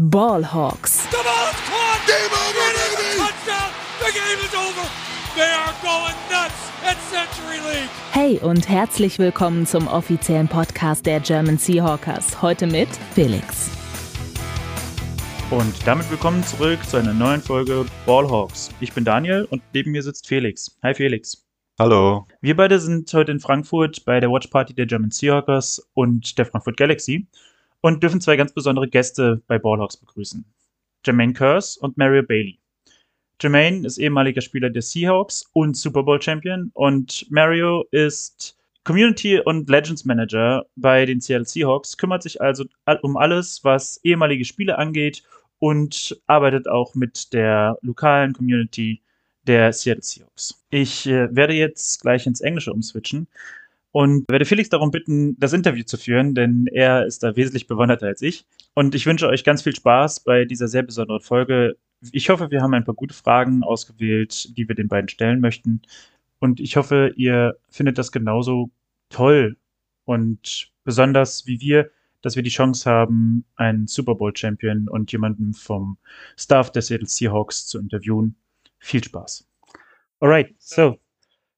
Ballhawks. The ball is caught. Game over, baby. Touchdown. The game is over. They are going nuts at Century League. Hey und herzlich willkommen zum offiziellen Podcast der German Seahawkers. Heute mit Felix. Und damit willkommen zurück zu einer neuen Folge Ballhawks. Ich bin Daniel und neben mir sitzt Felix. Hi Felix. Hallo. Wir beide sind heute in Frankfurt bei der Watch Party der German Seahawkers und der Frankfurt Galaxy und dürfen zwei ganz besondere Gäste bei Ballhawks begrüßen. Jermaine Curse und Mario Bailey. Jermaine ist ehemaliger Spieler der Seahawks und Super Bowl Champion und Mario ist Community und Legends Manager bei den Seattle Seahawks, kümmert sich also um alles, was ehemalige Spiele angeht und arbeitet auch mit der lokalen Community der Seattle Seahawks. Ich äh, werde jetzt gleich ins Englische umswitchen und werde Felix darum bitten, das Interview zu führen, denn er ist da wesentlich bewanderter als ich. Und ich wünsche euch ganz viel Spaß bei dieser sehr besonderen Folge. Ich hoffe, wir haben ein paar gute Fragen ausgewählt, die wir den beiden stellen möchten. Und ich hoffe, ihr findet das genauso toll und besonders wie wir, dass wir die Chance haben, einen Super Bowl Champion und jemanden vom Staff der Seattle Seahawks zu interviewen. Viel Spaß. Alright, so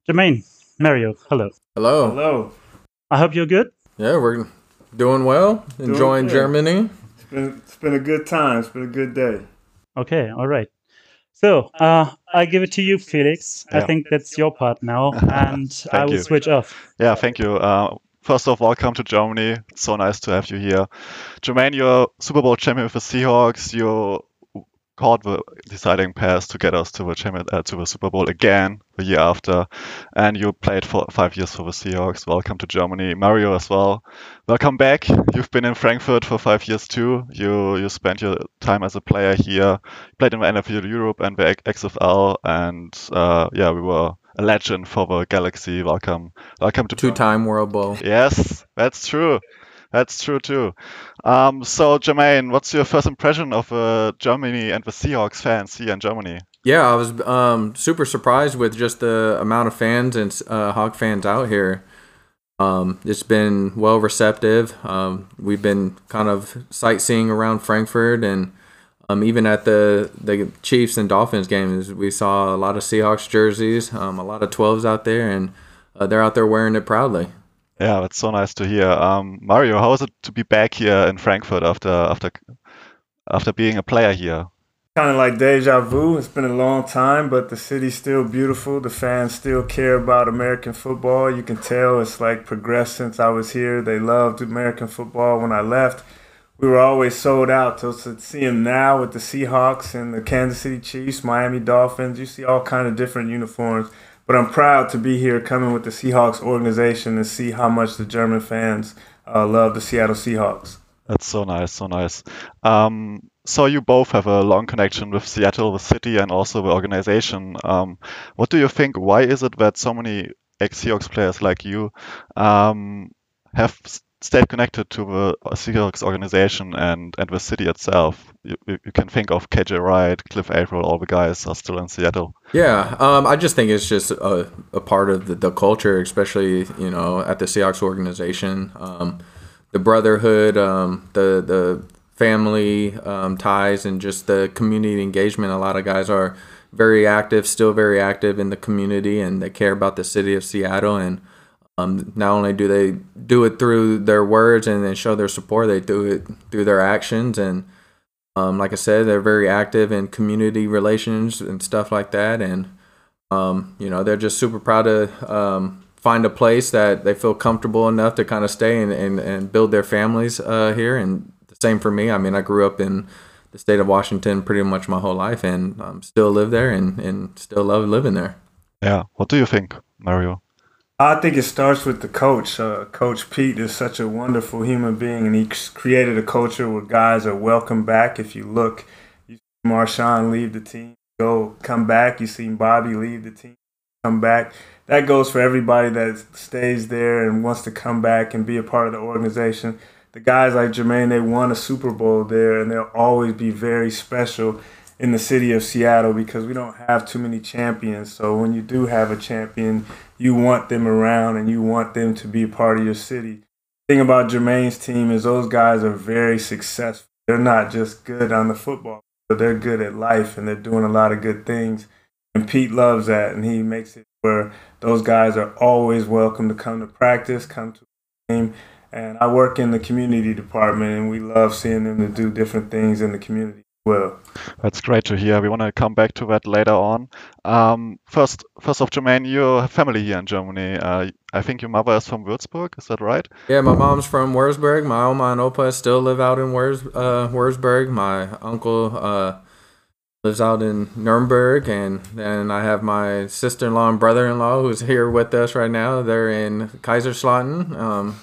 Jermaine, Mario, hello. Hello. Hello. I hope you're good. Yeah, we're doing well. Enjoying good. Germany. It's been, it's been a good time. It's been a good day. Okay, all right. So uh, I give it to you, Felix. Yeah. I think that's your part now, and I will you. switch off. Yeah, thank you. Uh, first off, welcome to Germany. It's so nice to have you here. Jermaine, you're Super Bowl champion with the Seahawks. You caught the deciding pass to get us to the champion, uh, to the Super Bowl again the year after, and you played for five years for the Seahawks. Welcome to Germany, Mario as well. Welcome back. You've been in Frankfurt for five years too. You you spent your time as a player here. Played in the NFL Europe and the XFL, and uh, yeah, we were a legend for the Galaxy. Welcome, welcome to Two-time World Bowl. Yes, that's true. That's true too. Um, so Jermaine, what's your first impression of uh, Germany and the Seahawks fans here in Germany? Yeah, I was um, super surprised with just the amount of fans and uh, Hawk fans out here. Um, it's been well receptive. Um, we've been kind of sightseeing around Frankfurt and um, even at the the Chiefs and Dolphins games, we saw a lot of Seahawks jerseys, um, a lot of 12s out there, and uh, they're out there wearing it proudly. Yeah, that's so nice to hear. Um, Mario, how is it to be back here in Frankfurt after after after being a player here? Kind of like deja vu. It's been a long time, but the city's still beautiful. The fans still care about American football. You can tell it's like progressed since I was here. They loved American football when I left. We were always sold out. So to see them now with the Seahawks and the Kansas City Chiefs, Miami Dolphins, you see all kind of different uniforms. But I'm proud to be here coming with the Seahawks organization and see how much the German fans uh, love the Seattle Seahawks. That's so nice, so nice. Um, so you both have a long connection with Seattle, the city, and also the organization. Um, what do you think? Why is it that so many ex-Seahawks players like you um, have stayed connected to the Seahawks organization and, and the city itself? You, you can think of KJ Wright, Cliff Avril, all the guys are still in Seattle. Yeah, um, I just think it's just a, a part of the, the culture, especially you know at the Seahawks organization, um, the brotherhood, um, the the family um, ties, and just the community engagement. A lot of guys are very active, still very active in the community, and they care about the city of Seattle. And um, not only do they do it through their words and then show their support, they do it through their actions and. Um, like I said, they're very active in community relations and stuff like that, and um, you know they're just super proud to um, find a place that they feel comfortable enough to kind of stay and, and, and build their families uh, here. And the same for me. I mean, I grew up in the state of Washington pretty much my whole life, and um, still live there and, and still love living there. Yeah. What do you think, Mario? I think it starts with the coach. Uh, coach Pete is such a wonderful human being, and he created a culture where guys are welcome back. If you look, you see Marshawn leave the team, go come back. You see Bobby leave the team, come back. That goes for everybody that stays there and wants to come back and be a part of the organization. The guys like Jermaine, they won a Super Bowl there, and they'll always be very special in the city of Seattle because we don't have too many champions. So when you do have a champion, you want them around and you want them to be a part of your city. thing about Jermaine's team is those guys are very successful. they're not just good on the football, but they're good at life and they're doing a lot of good things. And Pete loves that, and he makes it where those guys are always welcome to come to practice, come to the game. And I work in the community department, and we love seeing them to do different things in the community well. That's great to hear. We want to come back to that later on. Um, first, first off, Jermaine, you have family here in Germany. Uh, I think your mother is from Würzburg. Is that right? Yeah, my mom's from Wurzburg. My Oma and Opa still live out in Wurz, uh, Wurzburg. My uncle uh, lives out in Nuremberg, and then I have my sister-in-law and brother-in-law who's here with us right now. They're in Kaiserslautern, um,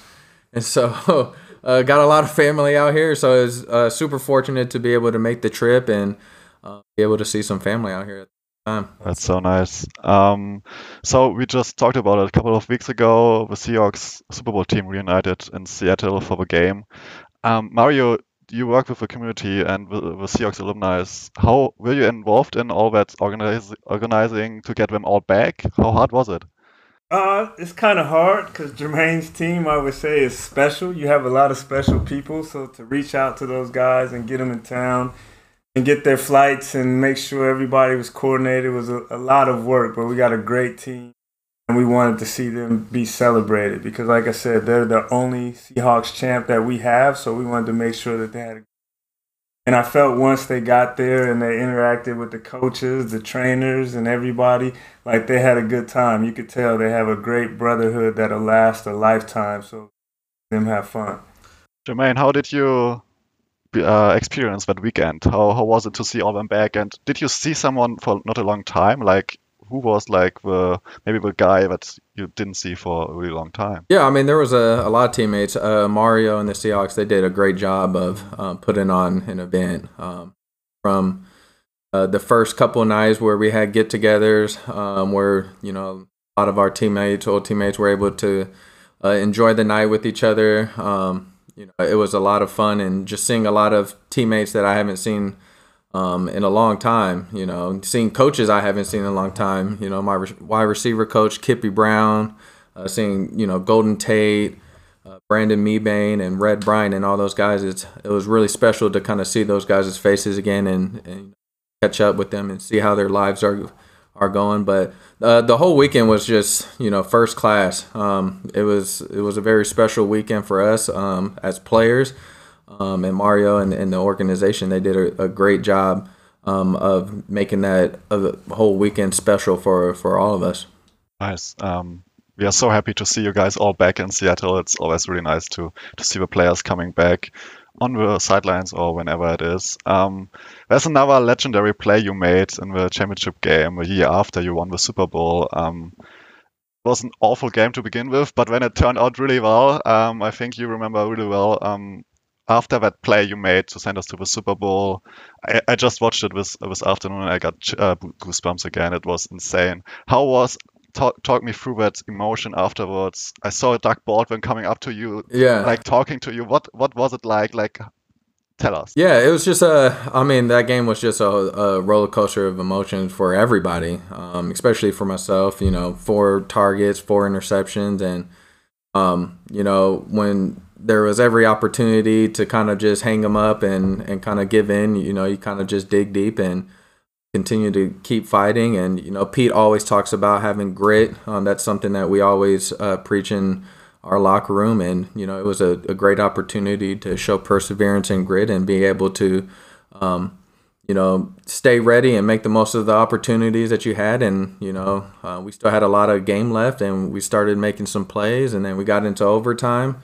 and so. uh, got a lot of family out here, so it's uh, super fortunate to be able to make the trip and uh, be able to see some family out here at the time. That's so nice. Um, so we just talked about it a couple of weeks ago. The Seahawks Super Bowl team reunited in Seattle for the game. Um, Mario, you work with the community and the, the Seahawks alumni. How were you involved in all that organizing to get them all back? How hard was it? Uh, it's kind of hard because Jermaine's team, I would say, is special. You have a lot of special people, so to reach out to those guys and get them in town and get their flights and make sure everybody was coordinated was a, a lot of work. But we got a great team, and we wanted to see them be celebrated because, like I said, they're the only Seahawks champ that we have, so we wanted to make sure that they had a and I felt once they got there and they interacted with the coaches, the trainers, and everybody, like they had a good time. You could tell they have a great brotherhood that'll last a lifetime. So them have fun. Jermaine, how did you uh, experience that weekend? How how was it to see all them back? And did you see someone for not a long time, like who was like the maybe the guy that you didn't see for a really long time? Yeah, I mean there was a, a lot of teammates. Uh, Mario and the Seahawks they did a great job of uh, putting on an event um, from uh, the first couple nights where we had get-togethers, um, where you know a lot of our teammates, old teammates, were able to uh, enjoy the night with each other. Um, you know, it was a lot of fun and just seeing a lot of teammates that I haven't seen um, in a long time. You know, seeing coaches I haven't seen in a long time. You know, my re- wide receiver coach Kippy Brown, uh, seeing you know Golden Tate, uh, Brandon Mebane, and Red Bryant, and all those guys. It's it was really special to kind of see those guys' faces again and, and catch up with them and see how their lives are are going. But uh, the whole weekend was just you know first class. Um, it was it was a very special weekend for us um, as players um, and Mario and, and, the organization, they did a, a great job um, of making that a whole weekend special for, for all of us. Nice. Um, we are so happy to see you guys all back in Seattle. It's always really nice to, to see the players coming back on the sidelines or whenever it is. Um, there's another legendary play you made in the championship game a year after you won the Super Bowl. Um, was an awful game to begin with, but when it turned out really well, um, I think you remember really well. After that play you made to send us to the Super Bowl, I, I just watched it this this afternoon and I got uh, goosebumps again. It was insane. How was talk talk me through that emotion afterwards? I saw Doug Baldwin coming up to you, yeah, like talking to you. What what was it like? Like, tell us. Yeah, it was just a. I mean, that game was just a, a roller coaster of emotions for everybody, um, especially for myself. You know, four targets, four interceptions, and um, you know when there was every opportunity to kind of just hang them up and, and kind of give in. You know, you kind of just dig deep and continue to keep fighting. And, you know, Pete always talks about having grit. Um, that's something that we always uh, preach in our locker room. And, you know, it was a, a, great opportunity to show perseverance and grit and be able to, um, you know, stay ready and make the most of the opportunities that you had. And, you know, uh, we still had a lot of game left and we started making some plays and then we got into overtime.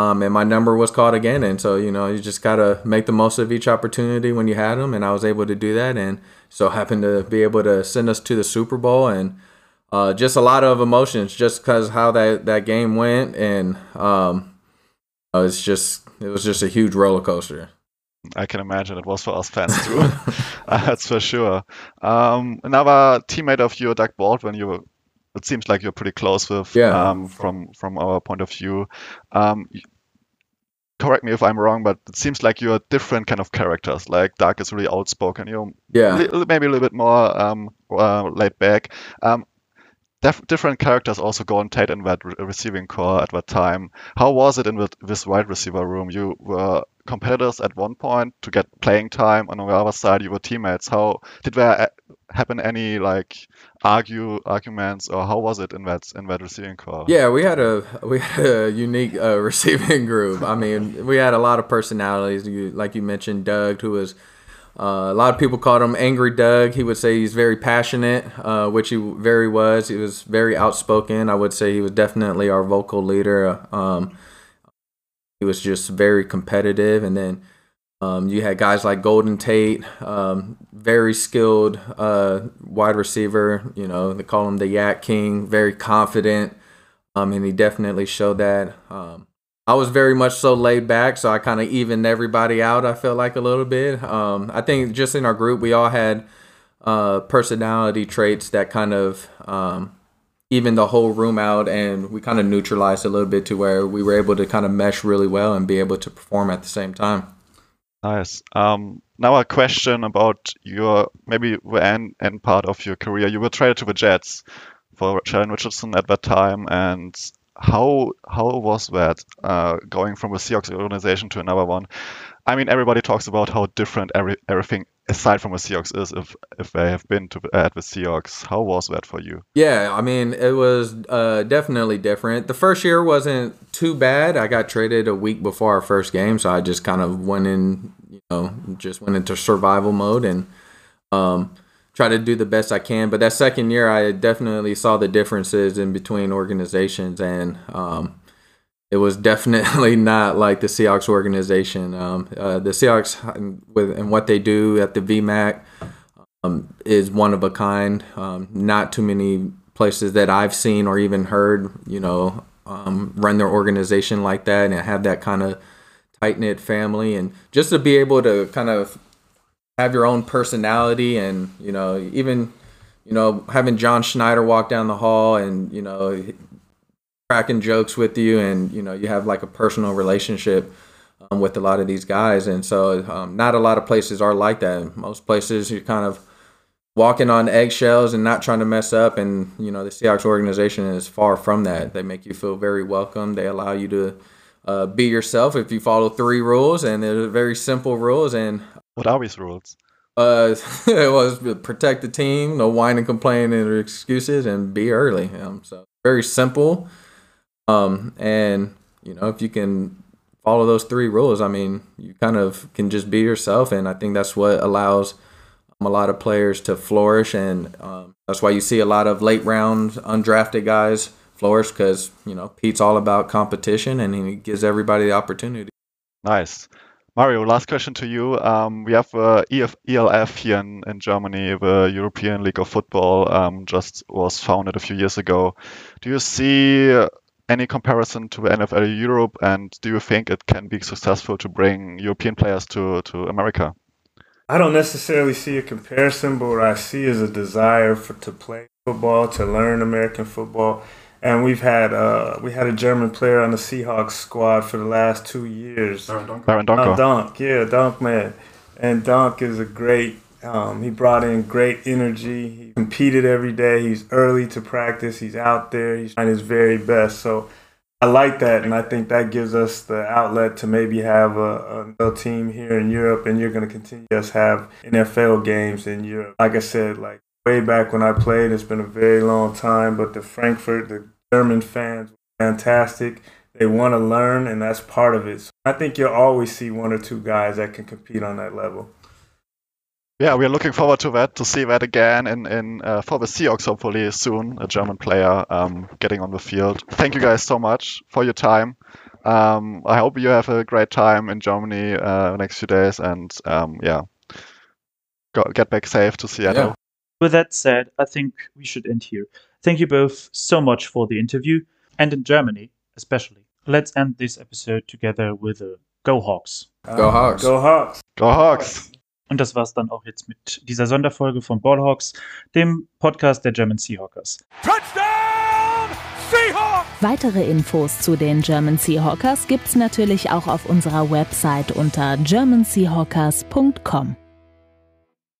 Um, and my number was called again. And so, you know, you just got to make the most of each opportunity when you had them. And I was able to do that. And so happened to be able to send us to the Super Bowl. And uh, just a lot of emotions just because how that, that game went. And um, it's just, it was just a huge roller coaster. I can imagine it was for us fans too. That's for sure. Um, another teammate of you, Doug Baldwin, you were it seems like you're pretty close with yeah. um, from from our point of view. Um, correct me if I'm wrong, but it seems like you're different kind of characters. Like Doug is really outspoken. You're yeah, li- maybe a little bit more um, uh, laid back. Um, def- different characters also Golden Tate in that re- receiving corps at that time. How was it in the, this wide receiver room? You were competitors at one point to get playing time, and on the other side, you were teammates. How did there happen any like argue arguments, or how was it in that in that receiving corps? Yeah, we had a we had a unique uh, receiving group. I mean, we had a lot of personalities. You, like you mentioned, Doug, who was uh, a lot of people called him Angry Doug. He would say he's very passionate, uh, which he very was. He was very outspoken. I would say he was definitely our vocal leader. Um, he was just very competitive. And then um, you had guys like Golden Tate, um, very skilled uh, wide receiver. You know, they call him the YAC King, very confident. Um, and he definitely showed that. I was very much so laid back, so I kind of evened everybody out. I felt like a little bit. Um, I think just in our group, we all had uh, personality traits that kind of um, evened the whole room out, and we kind of neutralized a little bit to where we were able to kind of mesh really well and be able to perform at the same time. Nice. Um, now a question about your maybe the end, end part of your career. You were traded to the Jets for Sheldon Richardson at that time, and how how was that uh, going from a Seahawks organization to another one? I mean, everybody talks about how different every, everything aside from the Seahawks is if if they have been to at the Seahawks. How was that for you? Yeah, I mean, it was uh, definitely different. The first year wasn't too bad. I got traded a week before our first game, so I just kind of went in, you know, just went into survival mode and. Um, try to do the best I can. But that second year, I definitely saw the differences in between organizations, and um, it was definitely not like the Seahawks organization. Um, uh, the Seahawks with and what they do at the VMAC um, is one of a kind. Um, not too many places that I've seen or even heard, you know, um, run their organization like that and have that kind of tight knit family, and just to be able to kind of have your own personality and you know even you know having John Schneider walk down the hall and you know cracking jokes with you and you know you have like a personal relationship um, with a lot of these guys. And so um, not a lot of places are like that. Most places you're kind of walking on eggshells and not trying to mess up. And you know the Seahawks organization is far from that. They make you feel very welcome. They allow you to uh, be yourself if you follow three rules. And they're very simple rules. And what are these rules? Uh, it was protect the team, no whining, complaining, or excuses, and be early. Um, so very simple. Um, and you know, if you can follow those three rules, I mean, you kind of can just be yourself, and I think that's what allows um, a lot of players to flourish, and um, that's why you see a lot of late round undrafted guys flourish because you know Pete's all about competition, and he gives everybody the opportunity. Nice. Mario, last question to you. Um, we have uh, EF, ELF here in, in, Germany, the European League of Football, um, just was founded a few years ago. Do you see any comparison to the NFL Europe, and do you think it can be successful to bring European players to, to America? I don't necessarily see a comparison, but what I see is a desire for to play football, to learn American football and we've had uh, we had a German player on the Seahawks squad for the last two years. Aaron Donkor. Uh, Dunk, yeah, Dunk man, and Dunk is a great. Um, he brought in great energy. He competed every day. He's early to practice. He's out there. He's trying his very best. So I like that, and I think that gives us the outlet to maybe have a, a team here in Europe, and you're going to continue to have NFL games in Europe. Like I said, like way back when I played. It's been a very long time, but the Frankfurt, the German fans, fantastic. They want to learn, and that's part of it. So I think you'll always see one or two guys that can compete on that level. Yeah, we're looking forward to that, to see that again in, in uh, for the Seahawks hopefully soon, a German player um, getting on the field. Thank you guys so much for your time. Um, I hope you have a great time in Germany uh, next few days, and um, yeah, go, get back safe to Seattle. Yeah. With that said, I think we should end here. Thank you both so much for the interview, and in Germany especially. Let's end this episode together with a Go Hawks. Go Hawks. Go Hawks. Go Hawks. Und das war's dann auch jetzt mit dieser Sonderfolge von Ballhawks, dem Podcast der German Seahawkers. Touchdown Seahawks! Weitere Infos zu den German Seahawkers gibt's natürlich auch auf unserer Website unter germanseahawkers.com.